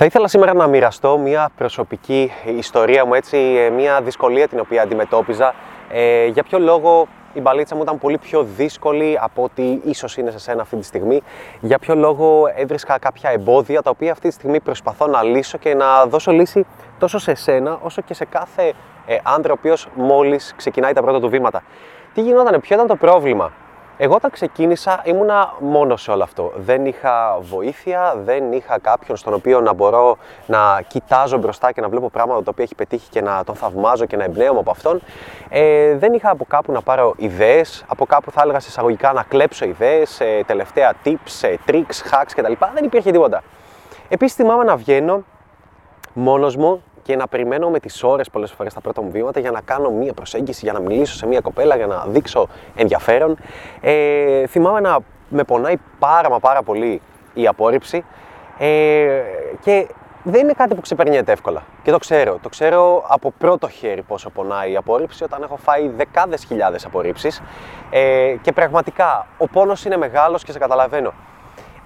Θα ήθελα σήμερα να μοιραστώ μια προσωπική ιστορία μου, έτσι, ε, μια δυσκολία την οποία αντιμετώπιζα. Ε, για ποιο λόγο η μπαλίτσα μου ήταν πολύ πιο δύσκολη από ότι ίσως είναι σε σένα αυτή τη στιγμή. Για ποιο λόγο έβρισκα κάποια εμπόδια τα οποία αυτή τη στιγμή προσπαθώ να λύσω και να δώσω λύση τόσο σε σένα όσο και σε κάθε ε, άντρα ο οποίος μόλις ξεκινάει τα πρώτα του βήματα. Τι γινόταν, ποιο ήταν το πρόβλημα; Εγώ όταν ξεκίνησα ήμουνα μόνος σε όλο αυτό. Δεν είχα βοήθεια, δεν είχα κάποιον στον οποίο να μπορώ να κοιτάζω μπροστά και να βλέπω πράγματα τα οποία έχει πετύχει και να τον θαυμάζω και να εμπνέομαι από αυτόν. Ε, δεν είχα από κάπου να πάρω ιδέες, από κάπου θα έλεγα εισαγωγικά να κλέψω ιδέες, ε, τελευταία tips, ε, tricks, hacks κτλ. Δεν υπήρχε τίποτα. Επίσης θυμάμαι να βγαίνω μόνος μου και να περιμένω με τις ώρες πολλές φορές τα πρώτα μου βήματα για να κάνω μία προσέγγιση, για να μιλήσω σε μία κοπέλα, για να δείξω ενδιαφέρον. Ε, θυμάμαι να με πονάει πάρα μα πάρα πολύ η απόρριψη ε, και δεν είναι κάτι που ξεπερνιέται εύκολα. Και το ξέρω. Το ξέρω από πρώτο χέρι πόσο πονάει η απόρριψη όταν έχω φάει δεκάδες χιλιάδες απορρίψεις. Ε, και πραγματικά ο πόνος είναι μεγάλος και σε καταλαβαίνω.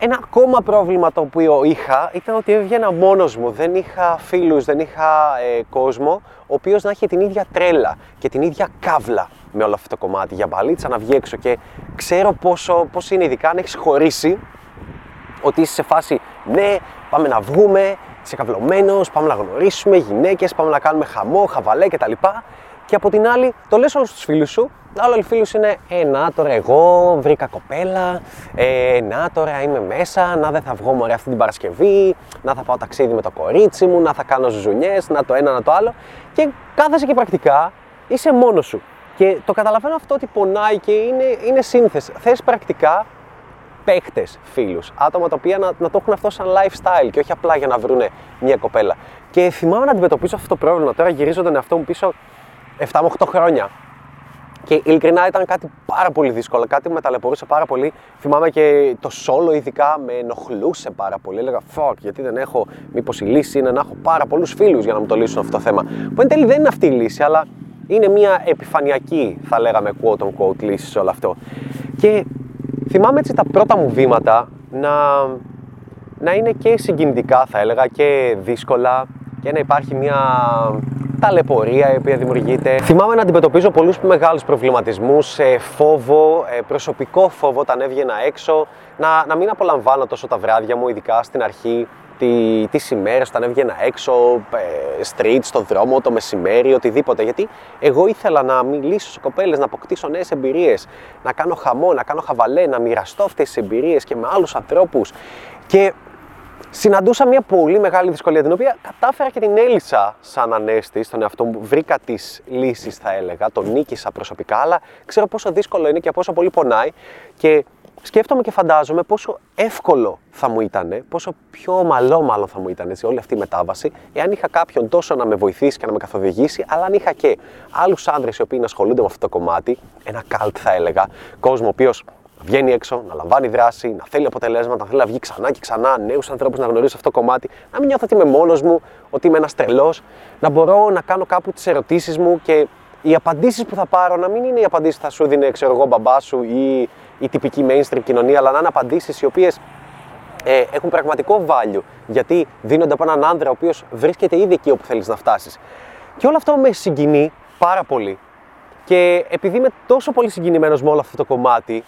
Ένα ακόμα πρόβλημα το οποίο είχα ήταν ότι έβγαινα μόνος μου. Δεν είχα φίλους, δεν είχα ε, κόσμο ο οποίος να έχει την ίδια τρέλα και την ίδια καύλα με όλο αυτό το κομμάτι για μπαλίτσα να βγει έξω. Και ξέρω πόσο, πώς είναι, ειδικά αν έχεις χωρίσει, ότι είσαι σε φάση ναι, πάμε να βγούμε, είσαι καυλωμένος, πάμε να γνωρίσουμε γυναίκες, πάμε να κάνουμε χαμό, χαβαλέ κτλ. Και από την άλλη, το λες όλους τους φίλους σου, άλλοι φίλοι σου είναι «Ε, να τώρα εγώ βρήκα κοπέλα, ε, να τώρα είμαι μέσα, να δεν θα βγω μωρέ αυτή την Παρασκευή, να θα πάω ταξίδι με το κορίτσι μου, να θα κάνω ζουνιές, να το ένα, να το άλλο». Και κάθεσαι και πρακτικά είσαι μόνος σου. Και το καταλαβαίνω αυτό ότι πονάει και είναι, είναι σύνθεση. Θες πρακτικά παίχτες, φίλους, άτομα τα οποία να, να το έχουν αυτό σαν lifestyle και όχι απλά για να βρούνε μια κοπέλα. Και θυμάμαι να αντιμετωπίσω αυτό το πρόβλημα. Τώρα γυρίζω τον εαυτό μου πίσω 7 με 8 χρόνια. Και ειλικρινά ήταν κάτι πάρα πολύ δύσκολο, κάτι που με ταλαιπωρούσε πάρα πολύ. Θυμάμαι και το solo ειδικά με ενοχλούσε πάρα πολύ. Έλεγα fuck, γιατί δεν έχω, μήπως η λύση είναι να έχω πάρα πολλούς φίλους για να μου το λύσουν αυτό το θέμα. Που εν τέλει δεν είναι αυτή η λύση, αλλά είναι μια επιφανειακή, θα λέγαμε, quote unquote λύση σε όλο αυτό. Και θυμάμαι έτσι τα πρώτα μου βήματα να, να είναι και συγκινητικά, θα έλεγα, και δύσκολα και να υπάρχει μια ταλαιπωρία η οποία δημιουργείται. Θυμάμαι να αντιμετωπίζω πολλούς μεγάλους προβληματισμούς, φόβο, ε, προσωπικό φόβο όταν έβγαινα έξω, να, να μην απολαμβάνω τόσο τα βράδια μου, ειδικά στην αρχή, τι, τις ημέρες όταν έβγαινα έξω, ε, street, στον δρόμο, το μεσημέρι, οτιδήποτε. Γιατί εγώ ήθελα να μιλήσω σε κοπέλες, να αποκτήσω νέες εμπειρίες, να κάνω χαμό, να κάνω χαβαλέ, να μοιραστώ αυτές τις εμπειρίες και με άλλους ανθρώπους. Και συναντούσα μια πολύ μεγάλη δυσκολία την οποία κατάφερα και την έλυσα σαν ανέστη στον εαυτό μου. Βρήκα τις λύσεις, θα έλεγα, τον νίκησα προσωπικά, αλλά ξέρω πόσο δύσκολο είναι και πόσο πολύ πονάει. Και σκέφτομαι και φαντάζομαι πόσο εύκολο θα μου ήταν, πόσο πιο ομαλό μάλλον θα μου ήταν έτσι, όλη αυτή η μετάβαση, εάν είχα κάποιον τόσο να με βοηθήσει και να με καθοδηγήσει, αλλά αν είχα και άλλους άντρες οι οποίοι να ασχολούνται με αυτό το κομμάτι, ένα καλτ θα έλεγα, κόσμο ο οποίος βγαίνει έξω, να λαμβάνει δράση, να θέλει αποτελέσματα, να θέλει να βγει ξανά και ξανά, νέους ανθρώπους να γνωρίσει αυτό το κομμάτι, να μην νιώθω ότι είμαι μόνος μου, ότι είμαι ένας τρελός, να μπορώ να κάνω κάπου τις ερωτήσεις μου και οι απαντήσεις που θα πάρω να μην είναι οι απαντήσεις που θα σου δίνει, ξέρω εγώ, μπαμπάς σου ή η τυπική mainstream κοινωνία, αλλά να είναι απαντήσεις οι οποίες ε, έχουν πραγματικό value, γιατί δίνονται από έναν άνδρα ο οποίος βρίσκεται ήδη εκεί όπου θέλεις να φτάσεις. Και όλο αυτό με συγκινεί πάρα πολύ. Και επειδή είμαι τόσο πολύ συγκινημένος με όλο αυτό το κομμάτι,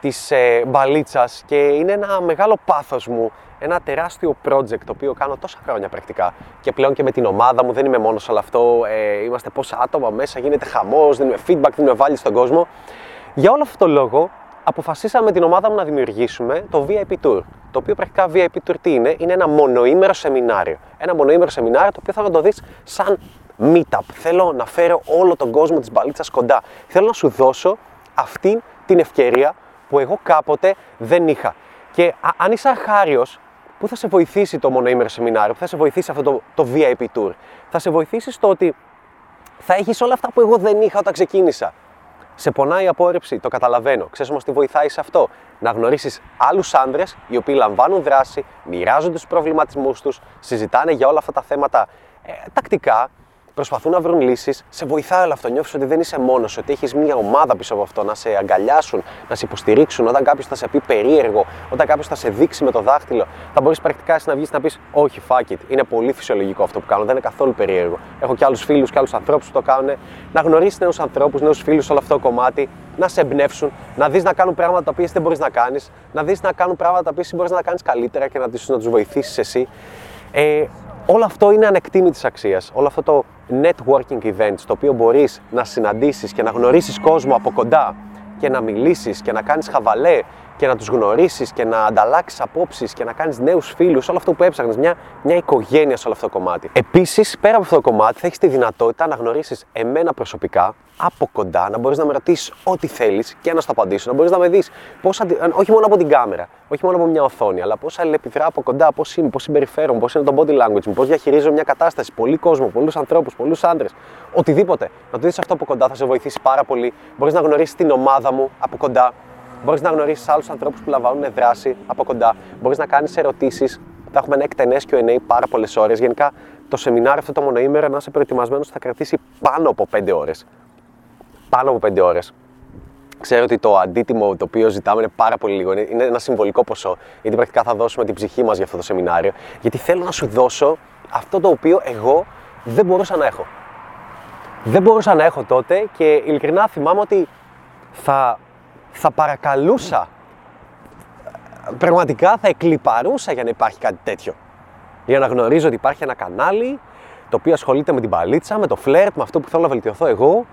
της ε, μπαλίτσας και είναι ένα μεγάλο πάθος μου, ένα τεράστιο project το οποίο κάνω τόσα χρόνια πρακτικά και πλέον και με την ομάδα μου, δεν είμαι μόνος σε όλο αυτό, ε, είμαστε πόσα άτομα μέσα, γίνεται χαμός, δίνουμε feedback, δίνουμε βάλει στον κόσμο. Για όλο αυτό το λόγο αποφασίσαμε με την ομάδα μου να δημιουργήσουμε το VIP Tour. Το οποίο πρακτικά VIP Tour τι είναι, είναι ένα μονοήμερο σεμινάριο. Ένα μονοήμερο σεμινάριο το οποίο θέλω να το δεις σαν meetup. Θέλω να φέρω όλο τον κόσμο της μπαλίτσας κοντά. Θέλω να σου δώσω αυτή την ευκαιρία που εγώ κάποτε δεν είχα. Και αν είσαι αχάριος, πού θα σε βοηθήσει το μονοήμερο σεμινάριο, πού θα σε βοηθήσει αυτό το, το VIP tour; Θα σε βοηθήσει στο ότι θα έχεις όλα αυτά που εγώ δεν είχα όταν ξεκίνησα. Σε πονάει η απόρριψη, το καταλαβαίνω. Ξέρεις όμως τι βοηθάει σε αυτό; Να γνωρίσεις άλλους άντρε οι οποίοι λαμβάνουν δράση, μοιράζονται τους προβληματισμούς τους, συζητάνε για όλα αυτά τα θέματα ε, τακτικά προσπαθούν να βρουν λύσεις. Σε βοηθάει όλο αυτό. Νιώθεις ότι δεν είσαι μόνος, ότι έχεις μια ομάδα πίσω από αυτό να σε αγκαλιάσουν, να σε υποστηρίξουν. Όταν κάποιος θα σε πει περίεργο, όταν κάποιος θα σε δείξει με το δάχτυλο, θα μπορείς πρακτικά εσύ να βγεις να πεις: Όχι, fuck it. Είναι πολύ φυσιολογικό αυτό που κάνω, δεν είναι καθόλου περίεργο. Έχω και άλλους φίλους και άλλους ανθρώπους που το κάνουν. Να γνωρίσεις νέους ανθρώπους, νέους φίλους σε όλο αυτό το κομμάτι, να σε εμπνεύσουν, να δεις να κάνουν πράγματα τα οποία δεν μπορείς να κάνεις, να δεις να κάνουν πράγματα τα οποία μπορείς να τα κάνεις καλύτερα και να, να τους βοηθήσεις εσύ. Ε, όλο αυτό είναι ανεκτήμητη αξίας. Όλο αυτό το networking event, στο οποίο μπορείς να συναντήσεις και να γνωρίσεις κόσμο από κοντά και να μιλήσεις και να κάνεις χαβαλέ και να τους γνωρίσεις και να ανταλλάξεις απόψεις και να κάνεις νέους φίλους, όλο αυτό που έψαχνες, μια, μια οικογένεια σε όλο αυτό το κομμάτι. Επίσης, πέρα από αυτό το κομμάτι, θα έχεις τη δυνατότητα να γνωρίσεις εμένα προσωπικά από κοντά, να μπορείς να με ρωτήσεις ό,τι θέλεις και να στο απαντήσω, να μπορείς να με δεις όχι μόνο από την κάμερα, όχι μόνο από μια οθόνη, αλλά πώ αλληλεπιδρά από κοντά, πώς είμαι, πώς συμπεριφέρομαι, πώς είναι το body language μου, πώς διαχειρίζω μια κατάσταση, πολύ κόσμο, πολλούς ανθρώπους, πολλούς άντρες, οτιδήποτε. Να το δεις αυτό από κοντά θα σε βοηθήσει πάρα πολύ. Μπορείς να γνωρίσεις την ομάδα μου από κοντά, Μπορείς να γνωρίσεις άλλους ανθρώπους που λαμβάνουν δράση από κοντά. Μπορείς να κάνεις ερωτήσεις. Θα έχουμε ένα εκτενές QA πάρα πολλές ώρες. Γενικά το σεμινάριο αυτό το μονοήμερο, να είσαι προετοιμασμένος, θα κρατήσει πάνω από 5 ώρες. Πάνω από 5 ώρες. Ξέρω ότι το αντίτιμο το οποίο ζητάμε είναι πάρα πολύ λίγο. Είναι ένα συμβολικό ποσό. Γιατί πρακτικά θα δώσουμε την ψυχή μας για αυτό το σεμινάριο. Γιατί θέλω να σου δώσω αυτό το οποίο εγώ δεν μπορούσα να έχω. Δεν μπορούσα να έχω τότε και ειλικρινά θυμάμαι ότι θα θα παρακαλούσα, πραγματικά θα εκλυπαρούσα για να υπάρχει κάτι τέτοιο. Για να γνωρίζω ότι υπάρχει ένα κανάλι το οποίο ασχολείται με την παλίτσα, με το φλερτ, με αυτό που θέλω να βελτιωθώ εγώ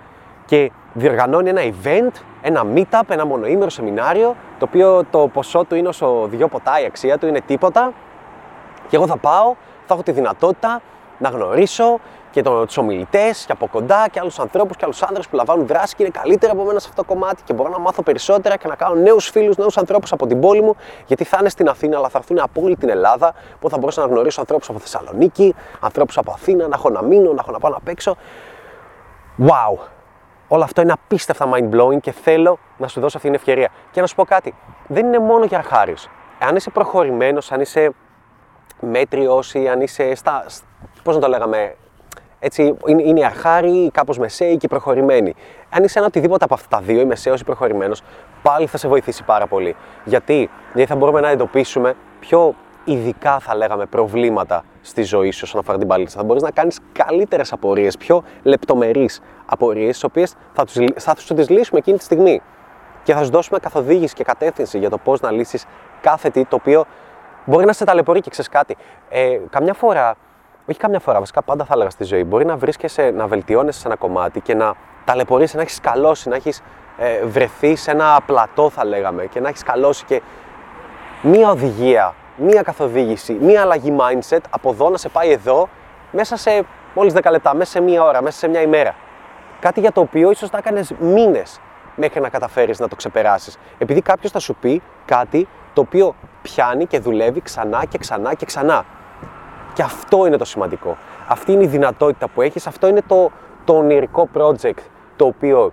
και διοργανώνει ένα event, ένα meetup, ένα μονοήμερο σεμινάριο, το οποίο το ποσό του είναι όσο δυο ποτά, η αξία του είναι τίποτα. Και εγώ θα πάω, θα έχω τη δυνατότητα να γνωρίσω και τους ομιλητές και από κοντά και άλλους ανθρώπους και άλλους άντρε που λαμβάνουν δράση και είναι καλύτερα από μένα σε αυτό το κομμάτι και μπορώ να μάθω περισσότερα και να κάνω νέους φίλους, νέους ανθρώπους από την πόλη μου. Γιατί θα είναι στην Αθήνα, αλλά θα έρθουν από όλη την Ελλάδα που θα μπορέσω να γνωρίσω ανθρώπους από Θεσσαλονίκη, ανθρώπους από Αθήνα, να έχω να μείνω, να έχω να πάω να παίξω. Wow! Όλο αυτό είναι απίστευτα mind blowing και θέλω να σου δώσω αυτή την ευκαιρία. Και να σου πω κάτι, δεν είναι μόνο για αρχάριου. Αν είσαι προχωρημένος, αν είσαι μέτριος ή αν είσαι στα. Πώς να το λέγαμε, έτσι, είναι, είναι αρχάρι, κάπως μεσαίοι και προχωρημένοι. Αν είσαι ένα οτιδήποτε από αυτά τα δύο, ή μεσαίο ή προχωρημένος, πάλι θα σε βοηθήσει πάρα πολύ. Γιατί, Γιατί θα μπορούμε να εντοπίσουμε πιο ειδικά, θα λέγαμε, προβλήματα στη ζωή σου όσον αφορά την παλίτσα. Θα μπορείς να κάνεις καλύτερες απορίες, πιο λεπτομερείς απορίες, τις οποίες θα, θα σου τις λύσουμε εκείνη τη στιγμή. Και θα σου δώσουμε καθοδήγηση και κατεύθυνση για το πώς να λύσεις κάθε τι το οποίο μπορεί να σε ταλαιπωρεί και ξέρεις κάτι. Ε, καμιά φορά όχι καμιά φορά, βασικά πάντα θα έλεγα στη ζωή. Μπορεί να βρίσκεσαι, να βελτιώνεσαι σε ένα κομμάτι και να ταλαιπωρήσει, να έχεις καλώσει, να έχεις ε, βρεθεί σε ένα πλατό, θα λέγαμε, και να έχεις καλώσει και μία οδηγία, μία καθοδήγηση, μία αλλαγή mindset από εδώ να σε πάει εδώ μέσα σε μόλις 10 λεπτά, μέσα σε μία ώρα, μέσα σε μια ημέρα. Κάτι για το οποίο ίσως να έκανες μήνες μέχρι να καταφέρεις να το ξεπεράσεις. Επειδή κάποιος θα σου πει κάτι το οποίο πιάνει και δουλεύει ξανά και ξανά και ξανά. Και αυτό είναι το σημαντικό. Αυτή είναι η δυνατότητα που έχεις, αυτό είναι το, το ονειρικό project το οποίο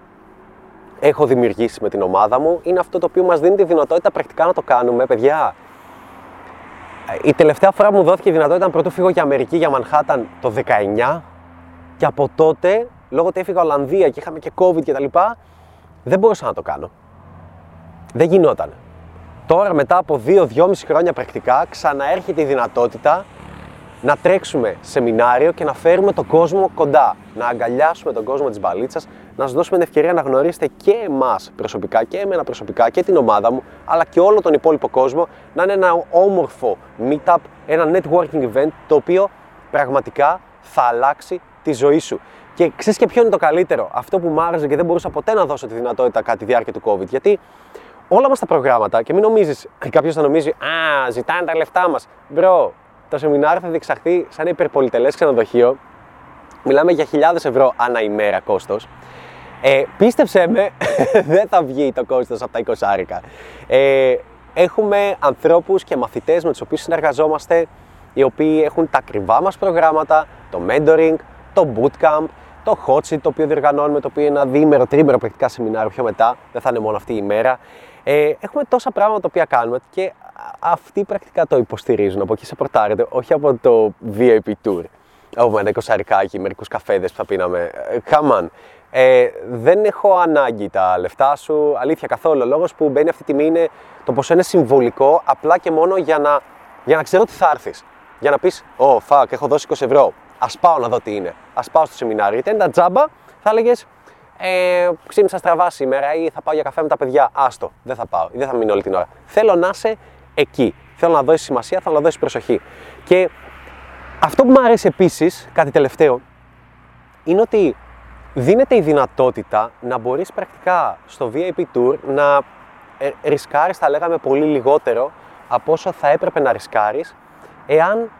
έχω δημιουργήσει με την ομάδα μου. Είναι αυτό το οποίο μας δίνει τη δυνατότητα πρακτικά να το κάνουμε, παιδιά. Η τελευταία φορά που μου δόθηκε η δυνατότητα ήταν πρώτο φύγω για Αμερική, για Μανχάταν το 19 και από τότε, λόγω ότι έφυγα Ολλανδία και είχαμε και COVID και τα λοιπά, δεν μπορούσα να το κάνω. Δεν γινόταν. Τώρα μετά από 2-2,5 χρόνια πρακτικά ξαναέρχεται η δυνατότητα να τρέξουμε σεμινάριο και να φέρουμε τον κόσμο κοντά. Να αγκαλιάσουμε τον κόσμο της μπαλίτσας, να σας δώσουμε την ευκαιρία να γνωρίσετε και εμάς προσωπικά και εμένα προσωπικά και την ομάδα μου, αλλά και όλο τον υπόλοιπο κόσμο. Να είναι ένα όμορφο meetup, ένα networking event το οποίο πραγματικά θα αλλάξει τη ζωή σου. Και ξέρεις και ποιο είναι το καλύτερο; Αυτό που μου άρεσε και δεν μπορούσα ποτέ να δώσω τη δυνατότητα κατά τη διάρκεια του COVID. Γιατί όλα μας τα προγράμματα, και μην νομίζεις, κάποιος θα νομίζει, Α, ζητάνε τα λεφτά μας. Μπρο, το σεμινάριο θα διεξαχθεί σαν υπερπολιτελές ξενοδοχείο. Μιλάμε για χιλιάδες ευρώ ανά ημέρα κόστος. Ε, πίστεψέ με, δεν θα βγει το κόστος από τα 20 άρικα. Ε, έχουμε ανθρώπους και μαθητές με τους οποίους συνεργαζόμαστε, οι οποίοι έχουν τα ακριβά μας προγράμματα, το mentoring, το bootcamp, το hot seat το οποίο διοργανώνουμε, το οποίο είναι ένα διήμερο, τρίμερο πρακτικά σεμινάριο πιο μετά, δεν θα είναι μόνο αυτή η ημέρα. Ε, έχουμε τόσα πράγματα τα οποία κάνουμε και αυτοί πρακτικά το υποστηρίζουν από εκεί σε πορτάρετε, όχι από το VIP Tour. Oh, με ένα εικοσαρικάκι, μερικούς καφέδες που θα πίναμε. Ε, come on. Ε, δεν έχω ανάγκη τα λεφτά σου, αλήθεια καθόλου. Ο λόγος που μπαίνει αυτή τη τιμή είναι το ποσό είναι συμβολικό, απλά και μόνο για να, για να ξέρω τι θα έρθεις. Για να πεις, Oh, fuck, έχω δώσει 20 ευρώ. Α πάω να δω τι είναι. Α πάω στο σεμινάριο. Είτε είναι τα τζάμπα, θα έλεγες, ε, ξύπνησα στραβά σήμερα ή θα πάω για καφέ με τα παιδιά. Άστο, δεν θα πάω ή δεν θα μείνω όλη την ώρα. Θέλω να είσαι εκεί. Θέλω να δώσεις σημασία, θέλω να δώσεις προσοχή. Και αυτό που μου αρέσει επίσης, κάτι τελευταίο, είναι ότι δίνεται η δυνατότητα να μπορείς πρακτικά στο VIP Tour να ε, ρισκάρεις, θα λέγαμε, πολύ λιγότερο από όσο θα έπρεπε να ρισκάρεις εάν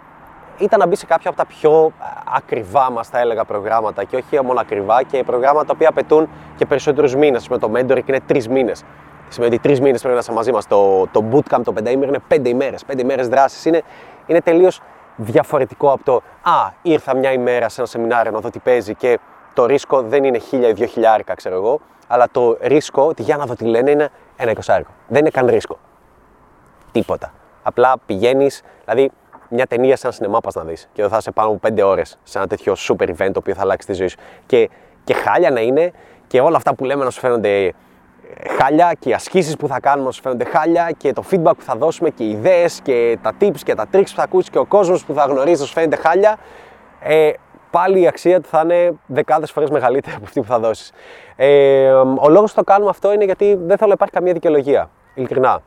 ήταν να μπει σε κάποια από τα πιο ακριβά μας, θα έλεγα, προγράμματα και όχι μόνο ακριβά και προγράμματα τα οποία απαιτούν και περισσότερους μήνες. Με το mentor και είναι τρεις μήνες. Σημαίνει ότι τρεις μήνες πρέπει να είσαι μαζί μας. Το, το bootcamp, το πενταήμερο είναι πέντε ημέρες. Πέντε ημέρες δράσης. Είναι, είναι τελείως διαφορετικό από το Α, ήρθα μια ημέρα σε ένα σεμινάριο να δω τι παίζει και το ρίσκο δεν είναι χίλια ή δύο χιλιάρικα, ξέρω εγώ, αλλά το ρίσκο, ότι για να δω τι λένε, είναι ένα εικοσάρικο. Δεν είναι καν ρίσκο. Τίποτα. Απλά πηγαίνεις, δηλαδή μια ταινία σε ένα σινεμά πας να δεις και θα είσαι πάνω από πέντε ώρες σε ένα τέτοιο super event το οποίο θα αλλάξει τη ζωή σου. Και, και χάλια να είναι και όλα αυτά που λέμε να σου φαίνονται ε, χάλια και οι ασκήσεις που θα κάνουμε να σου φαίνονται χάλια και το feedback που θα δώσουμε και οι ιδέες και τα tips και τα tricks που θα ακούσεις και ο κόσμος που θα γνωρίζει να σου φαίνεται χάλια. Ε, πάλι η αξία του θα είναι δεκάδες φορές μεγαλύτερη από αυτή που θα δώσεις. Ε, ο λόγος που το κάνουμε αυτό είναι γιατί δεν θέλω να υπάρχει καμία δικαιολογία. Ειλικρινά.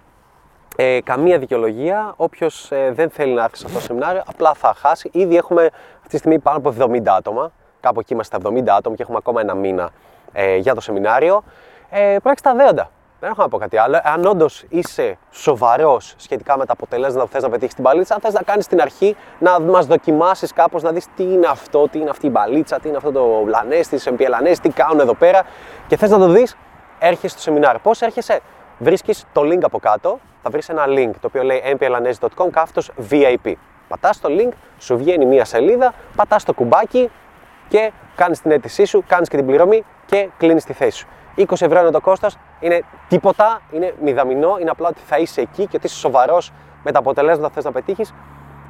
Ε, καμία δικαιολογία. Όποιος ε, δεν θέλει να έρθει σε αυτό το σεμινάριο, απλά θα χάσει. Ήδη έχουμε αυτή τη στιγμή πάνω από 70 άτομα. Κάπου εκεί είμαστε στα 70 άτομα και έχουμε ακόμα ένα μήνα ε, για το σεμινάριο. Ε, Πρέπει τα δέοντα. Δεν έχω να πω κάτι άλλο. Αν όντως είσαι σοβαρός σχετικά με τα αποτελέσματα που θες να πετύχεις στην παλίτσα, αν θες να κάνεις την αρχή να μας δοκιμάσεις κάπως, να δεις τι είναι αυτό, τι είναι αυτή η μπαλίτσα, τι είναι αυτό το λανέστη, τις τι κάνουν εδώ πέρα και θες να το δεις, έρχεσαι στο σεμινάριο. Πώς έρχεσαι, βρίσκεις το link από κάτω, θα βρεις ένα link το οποίο λέει mplanes.com κάθετος VIP. Πατάς το link, σου βγαίνει μία σελίδα, πατάς το κουμπάκι και κάνεις την αίτησή σου, κάνεις και την πληρωμή και κλείνεις τη θέση σου. 20 ευρώ είναι το κόστος, είναι τίποτα, είναι μηδαμινό, είναι απλά ότι θα είσαι εκεί και ότι είσαι σοβαρός με τα αποτελέσματα που θες να πετύχεις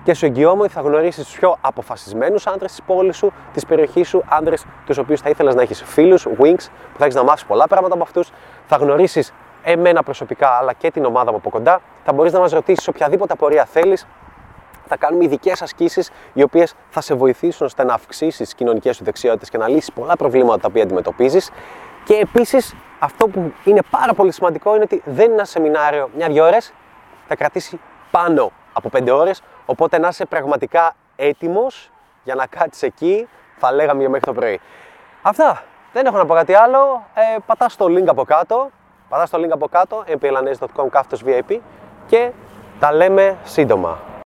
και σου εγγυώμαι ότι θα γνωρίσεις τους πιο αποφασισμένους άντρε της πόλης σου, της περιοχής σου, άντρε τους οποίους θα ήθελες να έχεις φίλους, wings, που θα έχεις να μάθεις πολλά πράγματα από αυτούς. Θα γνωρίσεις εμένα προσωπικά αλλά και την ομάδα μου από κοντά. Θα μπορείς να μας ρωτήσεις οποιαδήποτε απορία θέλεις. Θα κάνουμε ειδικές ασκήσεις οι οποίες θα σε βοηθήσουν ώστε να αυξήσεις τις κοινωνικές σου δεξιότητες και να λύσεις πολλά προβλήματα τα οποία αντιμετωπίζεις. Και επίσης αυτό που είναι πάρα πολύ σημαντικό είναι ότι δεν είναι ένα σεμινάριο μια-δυο ώρες, θα κρατήσει πάνω από πέντε ώρες. Οπότε να είσαι πραγματικά έτοιμος για να κάτσεις εκεί, θα λέγαμε για μέχρι το πρωί. Αυτά. Δεν έχω να πω κάτι άλλο. Ε, πατάς το link από κάτω. Πατά το link από κάτω, mplanese.com VIP και τα λέμε σύντομα.